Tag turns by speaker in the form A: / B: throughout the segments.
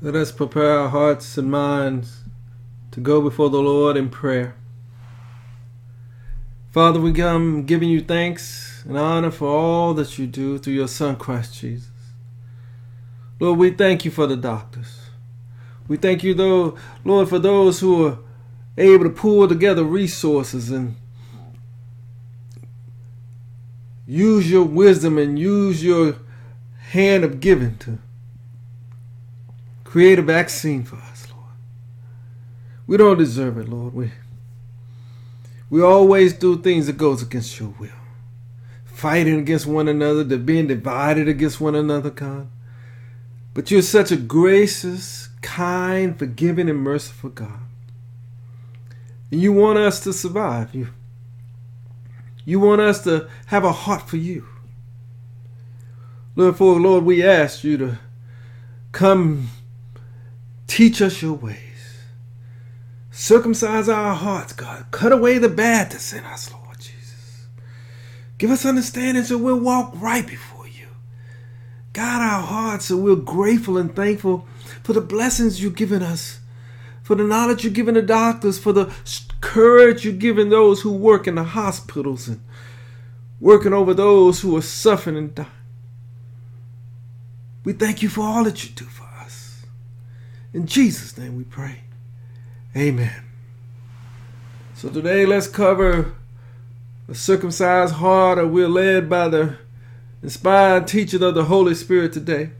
A: Let us prepare our hearts and minds to go before the Lord in prayer. Father, we come giving you thanks and honor for all that you do through your Son, Christ Jesus. Lord, we thank you for the doctors. We thank you, though, Lord, for those who are able to pull together resources and use your wisdom and use your hand of giving to create a vaccine for us, Lord. We don't deserve it, Lord. We we always do things that goes against your will. Fighting against one another, being divided against one another, God. But you're such a gracious, kind, forgiving, and merciful God. And you want us to survive. You, you want us to have a heart for you. Lord, for Lord, we ask you to come teach us your ways. Circumcise our hearts, God. Cut away the bad that's in us, Lord Jesus. Give us understanding so we'll walk right before you. Guide our hearts so we're grateful and thankful for the blessings you've given us, for the knowledge you've given the doctors, for the courage you've given those who work in the hospitals and working over those who are suffering and dying. We thank you for all that you do for us. In Jesus' name we pray. Amen. So today let's cover a circumcised heart, or we're led by the inspired teaching of the Holy Spirit today.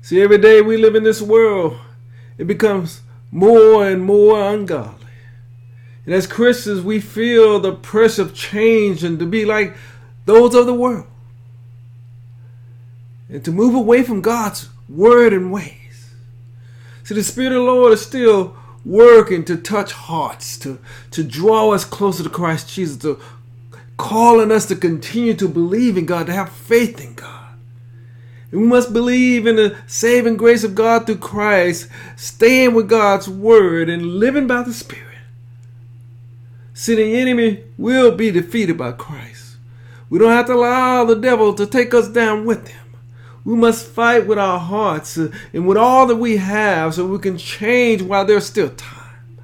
A: See, every day we live in this world, it becomes more and more ungodly. And as Christians, we feel the pressure of change and to be like those of the world. And to move away from God's word and ways. See, the Spirit of the Lord is still working to touch hearts, to, to draw us closer to Christ Jesus, to calling us to continue to believe in God, to have faith in God. And we must believe in the saving grace of God through Christ, staying with God's word and living by the Spirit. See, the enemy will be defeated by Christ. We don't have to allow the devil to take us down with him. We must fight with our hearts and with all that we have so we can change while there's still time.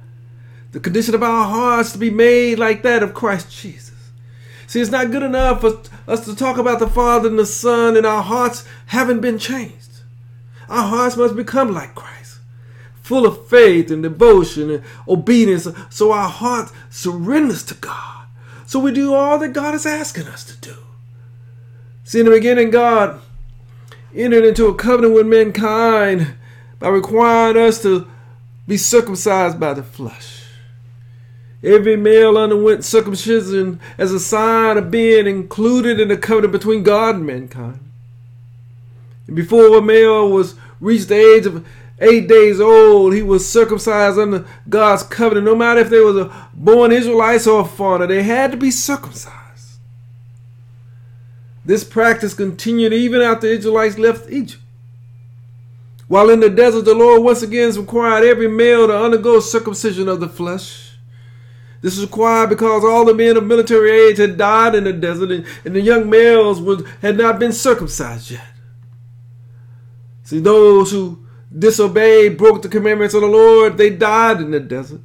A: The condition of our hearts to be made like that of Christ Jesus. See, it's not good enough for us to talk about the Father and the Son and our hearts haven't been changed. Our hearts must become like Christ, full of faith and devotion and obedience, so our heart surrenders to God. So we do all that God is asking us to do. See, in the beginning, God entered into a covenant with mankind by requiring us to be circumcised by the flesh. Every male underwent circumcision as a sign of being included in the covenant between God and mankind. And before a male was reached the age of eight days old, he was circumcised under God's covenant. No matter if they was a born Israelites or a foreigner, they had to be circumcised. This practice continued even after the Israelites left Egypt. While in the desert, the Lord once again required every male to undergo circumcision of the flesh. This is required because all the men of military age had died in the desert and, and the young males was, had not been circumcised yet. See, those who disobeyed, broke the commandments of the Lord, they died in the desert.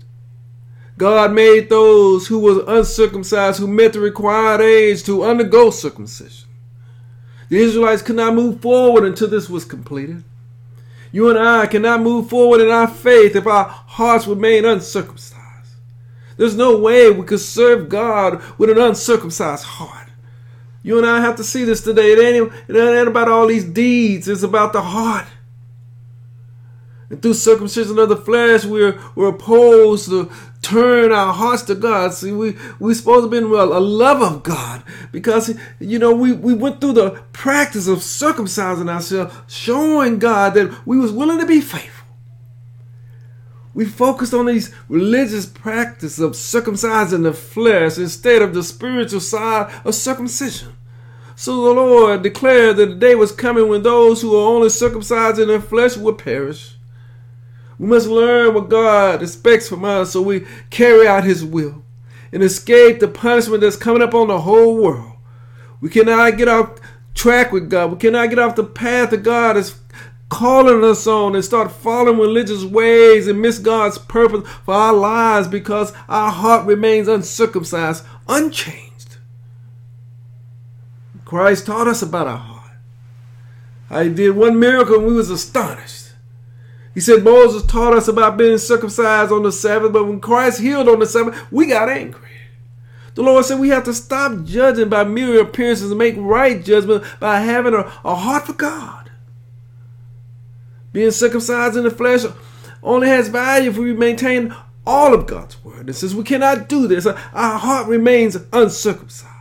A: God made those who were uncircumcised, who met the required age, to undergo circumcision. The Israelites could not move forward until this was completed. You and I cannot move forward in our faith if our hearts remain uncircumcised. There's no way we could serve God with an uncircumcised heart. You and I have to see this today. It ain't, it ain't about all these deeds, it's about the heart. And through circumcision of the flesh, we're, we're opposed to turn our hearts to God. See, we, we're supposed to be a, a love of God because, you know, we, we went through the practice of circumcising ourselves, showing God that we was willing to be faithful. We focused on these religious practices of circumcising the flesh instead of the spiritual side of circumcision. So the Lord declared that the day was coming when those who are only circumcised in their flesh would perish. We must learn what God expects from us so we carry out His will and escape the punishment that's coming up on the whole world. We cannot get off track with God. We cannot get off the path that God is calling us on and start following religious ways and miss God's purpose for our lives because our heart remains uncircumcised, unchanged. Christ taught us about our heart. I did one miracle and we was astonished. He said Moses taught us about being circumcised on the Sabbath, but when Christ healed on the Sabbath, we got angry. The Lord said we have to stop judging by mere appearances and make right judgment by having a, a heart for God. Being circumcised in the flesh only has value if we maintain all of God's word. And since we cannot do this, our heart remains uncircumcised.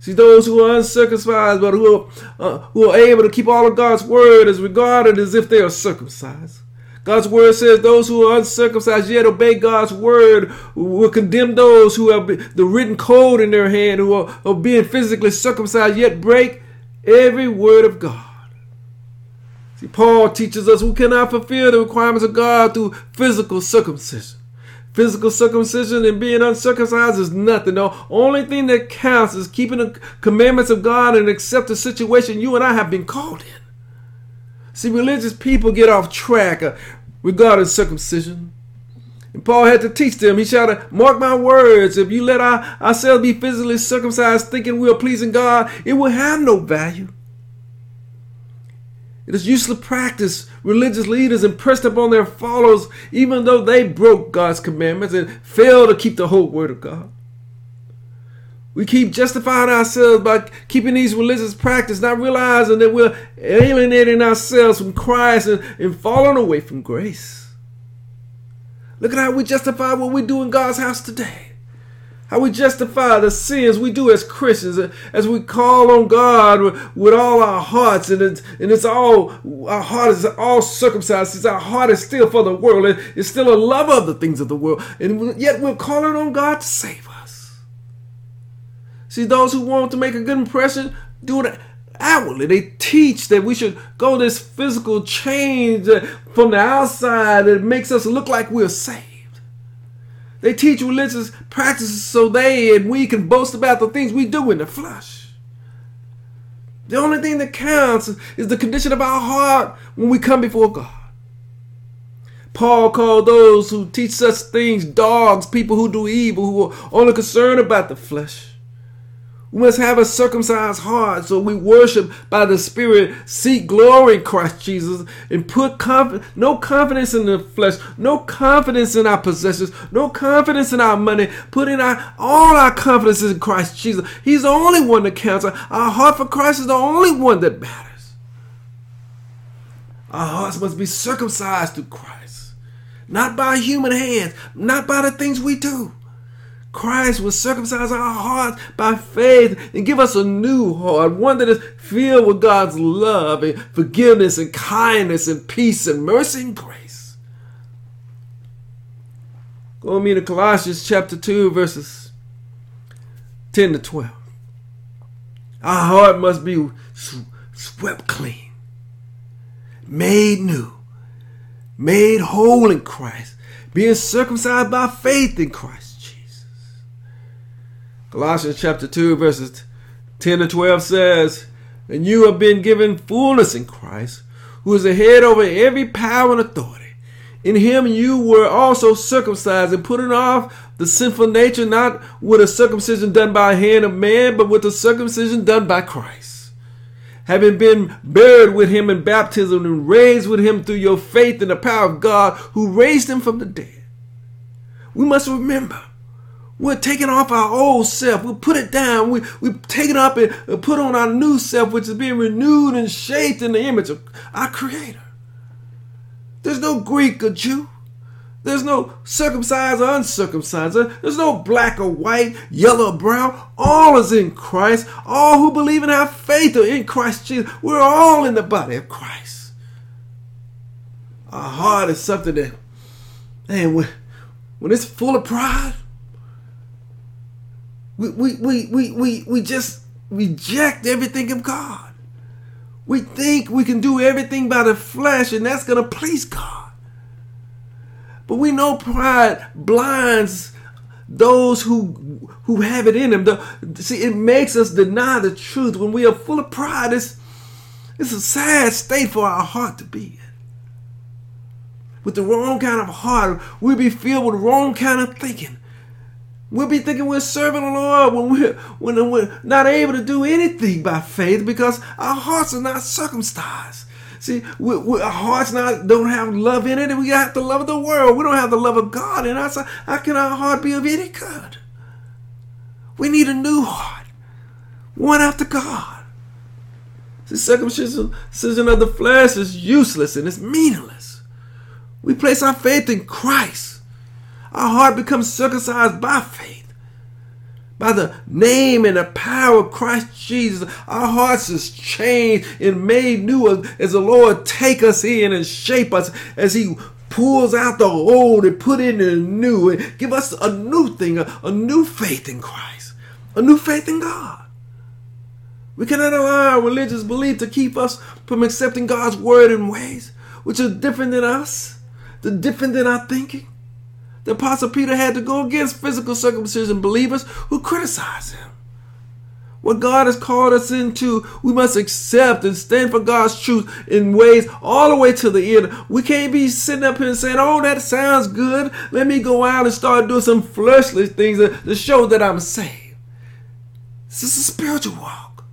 A: See, those who are uncircumcised but who are, uh, who are able to keep all of God's word is regarded as if they are circumcised. God's word says those who are uncircumcised yet obey God's word will condemn those who have the written code in their hand, who are, are being physically circumcised yet break every word of God. See, Paul teaches us we cannot fulfill the requirements of God through physical circumcision. Physical circumcision and being uncircumcised is nothing. The only thing that counts is keeping the commandments of God and accept the situation you and I have been called in. See, religious people get off track uh, regarding circumcision. And Paul had to teach them. He shouted, Mark my words, if you let our, ourselves be physically circumcised thinking we are pleasing God, it will have no value. It is useless practice religious leaders impressed upon their followers, even though they broke God's commandments and failed to keep the whole word of God. We keep justifying ourselves by keeping these religious practices, not realizing that we're alienating ourselves from Christ and, and falling away from grace. Look at how we justify what we do in God's house today. How we justify the sins we do as Christians, as we call on God with, all our hearts, and it's, and it's all our heart is all circumcised. It's our heart is still for the world, it's still a love of the things of the world, and yet we're calling on God to save us. See, those who want to make a good impression do it outwardly. They teach that we should go this physical change from the outside that makes us look like we're saved. They teach religious practices so they and we can boast about the things we do in the flesh. The only thing that counts is the condition of our heart when we come before God. Paul called those who teach such things dogs, people who do evil, who are only concerned about the flesh. We must have a circumcised heart so we worship by the Spirit, seek glory in Christ Jesus, and put conf- no confidence in the flesh, no confidence in our possessions, no confidence in our money, putting our, all our confidence in Christ Jesus. He's the only one that counts. Our heart for Christ is the only one that matters. Our hearts must be circumcised through Christ, not by human hands, not by the things we do. Christ will circumcise our hearts by faith and give us a new heart, one that is filled with God's love and forgiveness and kindness and peace and mercy and grace. Go with me to Colossians chapter 2, verses 10 to 12. Our heart must be swept clean, made new, made whole in Christ, being circumcised by faith in Christ Colossians chapter 2, verses 10 to 12 says, And you have been given fullness in Christ, who is the head over every power and authority. In him you were also circumcised and putting off the sinful nature, not with a circumcision done by hand of man, but with the circumcision done by Christ. Having been buried with him in baptism and raised with him through your faith in the power of God who raised him from the dead. We must remember we're taking off our old self. We put it down. We we take it up and put on our new self, which is being renewed and shaped in the image of our Creator. There's no Greek or Jew. There's no circumcised or uncircumcised. There's no black or white, yellow or brown. All is in Christ. All who believe and have faith are in Christ Jesus. We're all in the body of Christ. Our heart is something that, man, when, when it's full of pride, we, we, we, we, we, we just reject everything of God. We think we can do everything by the flesh and that's going to please God. But we know pride blinds those who who have it in them. The, see, it makes us deny the truth when we are full of pride. It's, It's a sad state for our heart to be in. With the wrong kind of heart, we'll be filled with the wrong kind of thinking. We'll be thinking we're serving the Lord when we're when we're not able to do anything by faith because our hearts are not circumcised. See, we, we, our hearts not don't have love in it, and we got the love of the world. We don't have the love of God in us. How can our heart be of any good? We need a new heart, one after God. The circumcision of the flesh is useless and it's meaningless. We place our faith in Christ. Our heart becomes circumcised by faith. By the name and the power of Christ Jesus, our hearts is changed and made new as the Lord take us in and shape us as He pulls out the old and put in the new and give us a new thing, a, a new faith in Christ, a new faith in God. We cannot allow our religious belief to keep us from accepting God's word in ways which are different than us, the different than our thinking. The Apostle Peter had to go against physical circumcision believers who criticize him. What God has called us into, we must accept and stand for God's truth in ways all the way to the end. We can't be sitting up here and saying, Oh, that sounds good. Let me go out and start doing some fleshly things to show that I'm saved. This is a spiritual walk.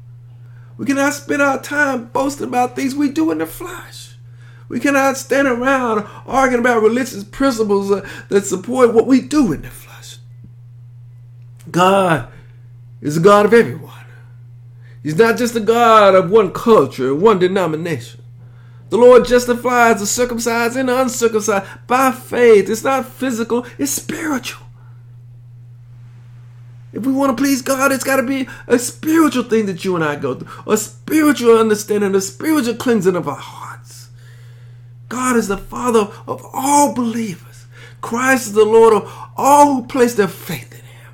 A: We cannot spend our time boasting about things we do in the flesh. We cannot stand around arguing about religious principles uh, that support what we do in the flesh. God is a God of everyone. He's not just a God of one culture, one denomination. The Lord justifies the circumcised and the uncircumcised by faith. It's not physical, it's spiritual. If we want to please God, it's got to be a spiritual thing that you and I go through, a spiritual understanding, a spiritual cleansing of our hearts. God is the Father of all believers. Christ is the Lord of all who place their faith in Him.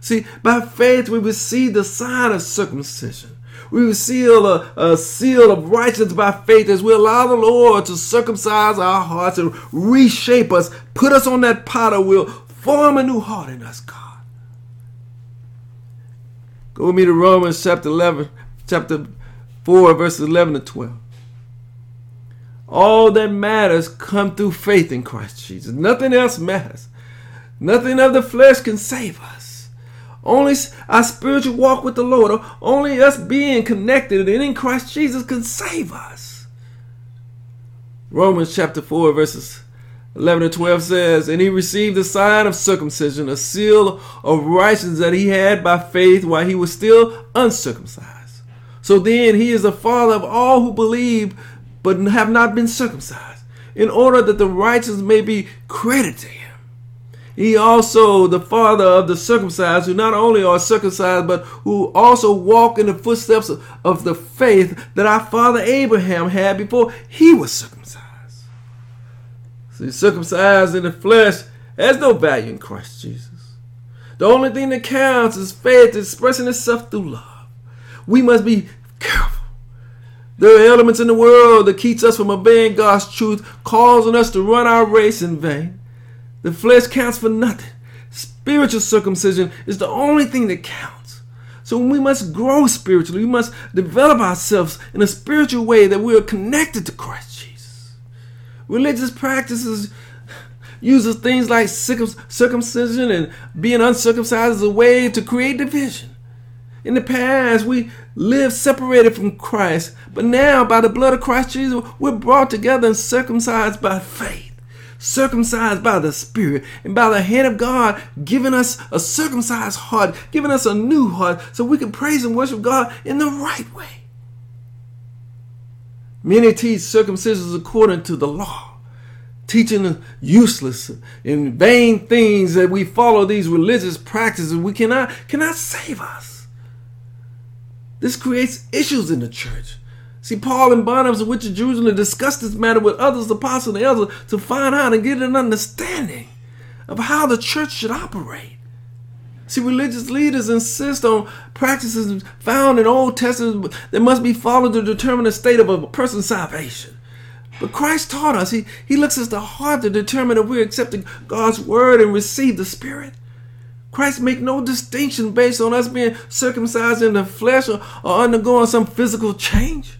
A: See, by faith we receive the sign of circumcision. We receive a, a seal of righteousness by faith as we allow the Lord to circumcise our hearts and reshape us, put us on that potter wheel, form a new heart in us, God. Go with me to Romans chapter 11, chapter 4, verses 11 to 12. All that matters come through faith in Christ Jesus. Nothing else matters. Nothing of the flesh can save us. Only our spiritual walk with the Lord, only us being connected and in Christ Jesus can save us. Romans chapter 4, verses 11 and 12 says, And he received the sign of circumcision, a seal of righteousness that he had by faith while he was still uncircumcised. So then he is the father of all who believe but have not been circumcised, in order that the righteous may be credited to him. He also the father of the circumcised, who not only are circumcised, but who also walk in the footsteps of, the faith that our father Abraham had before he was circumcised. See, circumcised in the flesh has no value in Christ Jesus. The only thing that counts is faith expressing itself through love. We must be careful. There are elements in the world that keeps us from obeying God's truth, causing us to run our race in vain. The flesh counts for nothing. Spiritual circumcision is the only thing that counts. So we must grow spiritually. We must develop ourselves in a spiritual way that we are connected to Christ Jesus. religious practices uses things like circumcision and being uncircumcised as a way to create division. In the past, we lived separated from Christ, but now, by the blood of Christ Jesus, we're brought together and circumcised by faith, circumcised by the Spirit, and by the hand of God, giving us a circumcised heart, giving us a new heart, so we can praise and worship God in the right way. Many teach circumcision according to the law, teaching useless and vain things that we follow these religious practices. We cannot cannot save us. This creates issues in the church. See, Paul and Barnabas went to Jerusalem to discuss this matter with others, apostles and elders, to find out and get an understanding of how the church should operate. See, religious leaders insist on practices found in Old Testament that must be followed to determine the state of a person's salvation. But Christ taught us, he, he looks at the heart to determine if we're accepting God's word and receive the Spirit. Christ make no distinction based on us being circumcised in the flesh or, or undergoing some physical change.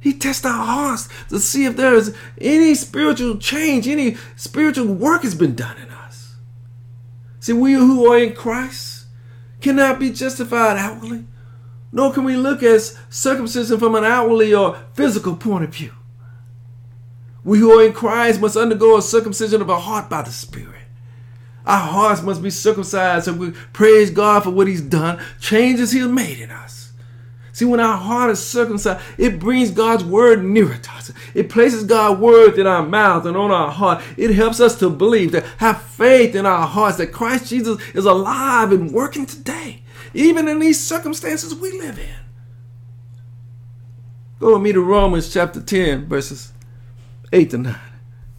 A: He tests our hearts to see if there is any spiritual change, any spiritual work has been done in us. See, we who are in Christ cannot be justified outwardly, nor can we look at circumcision from an outwardly or physical point of view. We who are in Christ must undergo a circumcision of our heart by the Spirit. Our hearts must be circumcised so we praise God for what He's done, changes He's made in us. See, when our heart is circumcised, it brings God's word nearer to us. It places God's word in our mouth and on our heart. It helps us to believe, to have faith in our hearts that Christ Jesus is alive and working today, even in these circumstances we live in. Go with me to Romans chapter 10, verses 8 to 9.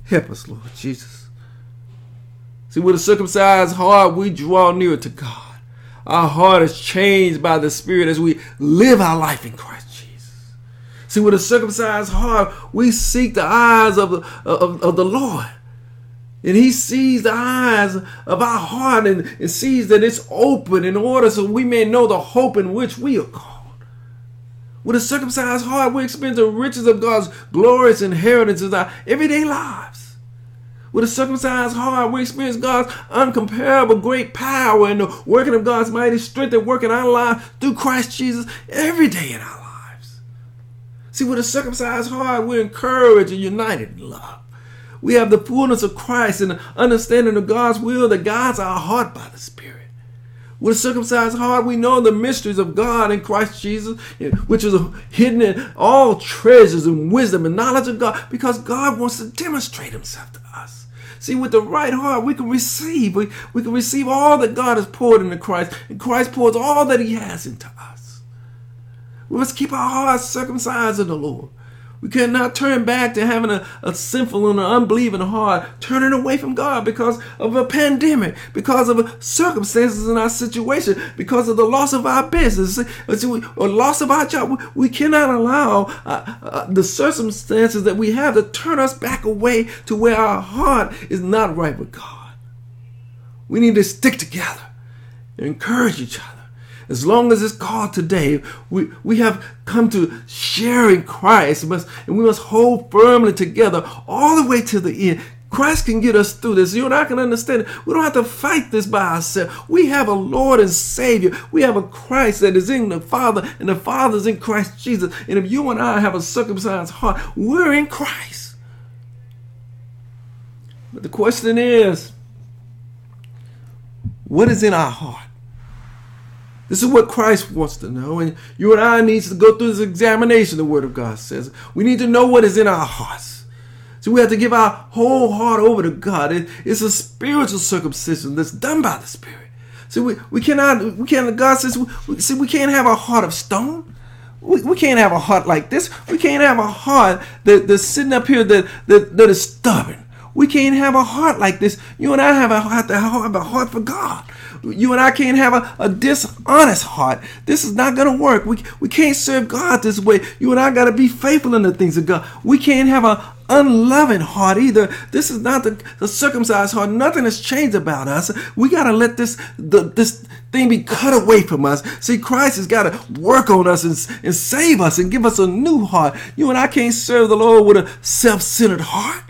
A: Help us, Lord Jesus. See, with a circumcised heart, we draw near to God. Our heart is changed by the Spirit as we live our life in Christ Jesus. See, with a circumcised heart, we seek the eyes of the, of, of the Lord. And he sees the eyes of our heart and, and sees that it's open in order so we may know the hope in which we are called. With a circumcised heart, we experience the riches of God's glorious inheritance in our everyday lives. With a circumcised heart, we experience God's uncomparable great power and the working of God's mighty strength at work in our lives through Christ Jesus every day in our lives. See, with a circumcised heart, we're encouraged and united in love. We have the fullness of Christ and the understanding of God's will that guides our heart by the Spirit. With a circumcised heart, we know the mysteries of God in Christ Jesus, which is hidden in all treasures and wisdom and knowledge of God, because God wants to demonstrate himself to us. See, with the right heart, we can receive. We, we can receive all that God has poured into Christ, and Christ pours all that he has into us. We must keep our hearts circumcised in the Lord. We cannot turn back to having a, a sinful and an unbelieving heart, turning away from God because of a pandemic, because of circumstances in our situation, because of the loss of our business, or loss of our job. We cannot allow uh, uh, the circumstances that we have to turn us back away to where our heart is not right with God. We need to stick together and encourage each other. As long as it's called today, we, we have come to share in Christ, must, and we must hold firmly together all the way to the end. Christ can get us through this. You and I can understand it. We don't have to fight this by ourselves. We have a Lord and Savior. We have a Christ that is in the Father, and the Father is in Christ Jesus. And if you and I have a circumcised heart, we're in Christ. But the question is, what is in our heart? This is what Christ wants to know. And you and I need to go through this examination, the Word of God says. We need to know what is in our hearts. So we have to give our whole heart over to God. It, it's a spiritual circumcision that's done by the Spirit. See, we, we cannot, we can't, God says, we, see, we can't have a heart of stone. We, we can't have a heart like this. We can't have a heart that, that's sitting up here that, that, that is stubborn. We can't have a heart like this. You and I have a heart, that have a heart for God. You and I can't have a, a dishonest heart. This is not going to work. We, we can't serve God this way. You and I got to be faithful in the things of God. We can't have a unloving heart either. This is not the, the circumcised heart. Nothing has changed about us. We got to let this the, this thing be cut away from us. See, Christ has got to work on us and, and save us and give us a new heart. You and I can't serve the Lord with a self-centered heart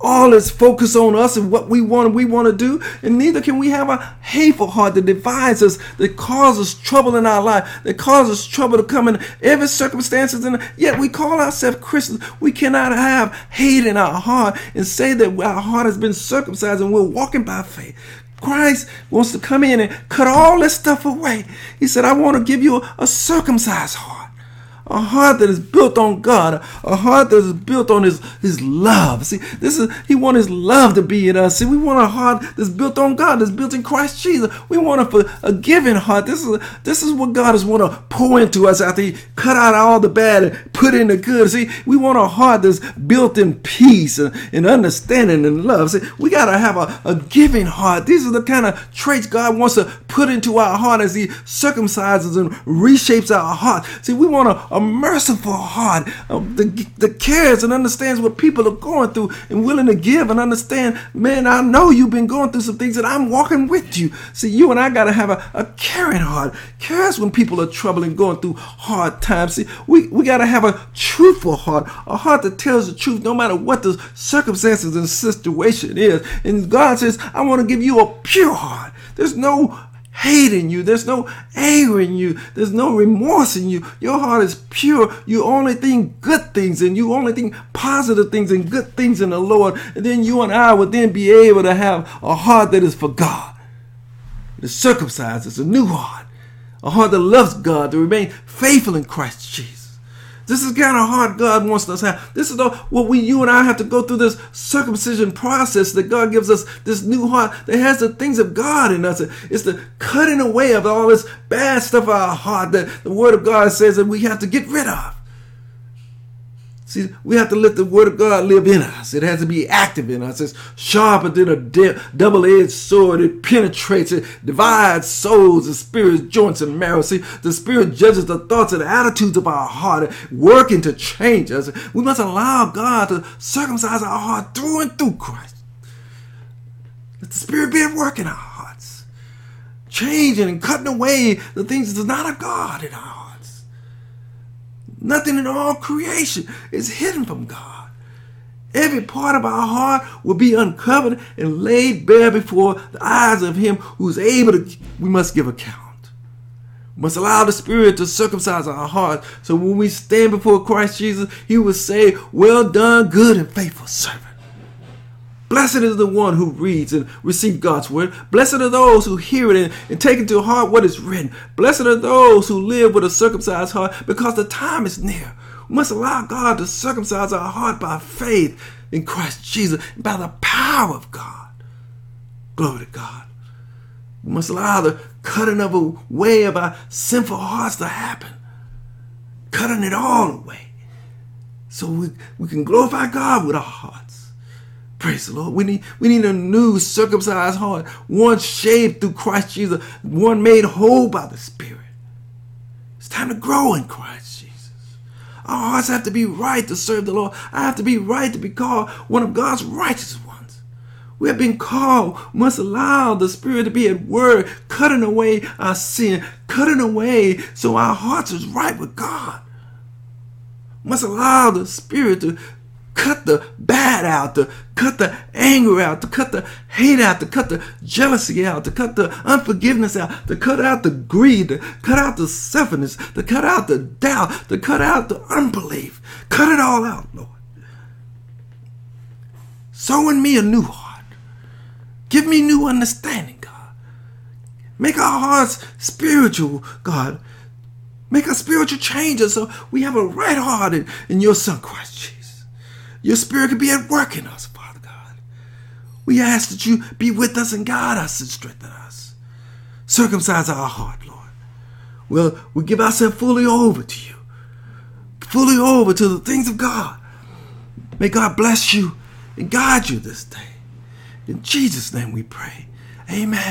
A: all is focused on us and what we want we want to do and neither can we have a hateful heart that divides us that causes trouble in our life that causes trouble to come in every circumstances. And yet we call ourselves christians. We cannot have hate in our heart and say that our heart has been circumcised and we're walking by faith. Christ wants to come in and cut all this stuff away. He said, I want to give you a circumcised heart a heart that is built on God, a heart that is built on His His love. See, this is He wants His love to be in us. See, we want a heart that's built on God, that's built in Christ Jesus. We want a, a giving heart. This is this is what God is want to pour into us after He cut out all the bad and put in the good. See, we want a heart that's built in peace and, and understanding and love. See, we gotta have a, a giving heart. These are the kind of traits God wants to put into our heart as He circumcises and reshapes our heart. See, we want a, a merciful heart um, that, that cares and understands what people are going through and willing to give and understand, man, I know you've been going through some things and I'm walking with you. See, you and I got to have a, a caring heart. Cares when people are troubling, going through hard times. See, we, we got to have a truthful heart, a heart that tells the truth no matter what the circumstances and situation is. And God says, I want to give you a pure heart. There's no hate in you. There's no anger in you. There's no remorse in you. Your heart is pure. You only think good things and you only think positive things and good things in the Lord. And then you and I would then be able to have a heart that is for God. The circumcised is a new heart. A heart that loves God, to remain faithful in Christ Jesus. This is kind of hard. God wants us to have. This is the, what we, you and I have to go through this circumcision process that God gives us this new heart that has the things of God in us. It's the cutting away of all this bad stuff of our heart that the Word of God says that we have to get rid of. See, we have to let the Word of God live in us. It has to be active in us. It's sharper than a double edged sword. It penetrates, it divides souls and spirits, joints, and marrow. See, the Spirit judges the thoughts and attitudes of our heart, working to change us. We must allow God to circumcise our heart through and through Christ. Let the Spirit be at work in our hearts, changing and cutting away the things that are not of God in our hearts. Nothing in all creation is hidden from God. Every part of our heart will be uncovered and laid bare before the eyes of Him who is able to. We must give account. We must allow the Spirit to circumcise our hearts so when we stand before Christ Jesus, He will say, Well done, good and faithful servant. Blessed is the one who reads and receives God's word. Blessed are those who hear it and, and take into heart what is written. Blessed are those who live with a circumcised heart because the time is near. We must allow God to circumcise our heart by faith in Christ Jesus by the power of God. Glory to God. We must allow the cutting of away of our sinful hearts to happen. Cutting it all away. So we, we can glorify God with our hearts. Praise the Lord. We need, we need a new circumcised heart, one shaped through Christ Jesus, one made whole by the Spirit. It's time to grow in Christ Jesus. Our hearts have to be right to serve the Lord. I have to be right to be called one of God's righteous ones. We have been called, must allow the Spirit to be at work, cutting away our sin, cutting away so our hearts is right with God. Must allow the Spirit to cut the bad out, to cut the anger out, to cut the hate out, to cut the jealousy out, to cut the unforgiveness out, to cut out the greed, to cut out the selfishness, to cut out the doubt, to cut out the unbelief. Cut it all out, Lord. Sow in me a new heart. Give me new understanding, God. Make our hearts spiritual, God. Make us spiritual changes so we have a right heart in, in your Son, Christ Jesus. Your spirit could be at work in us, Father God. We ask that you be with us and guide us and strengthen us. Circumcise our heart, Lord. Well, we give ourselves fully over to you, fully over to the things of God. May God bless you and guide you this day. In Jesus' name we pray. Amen.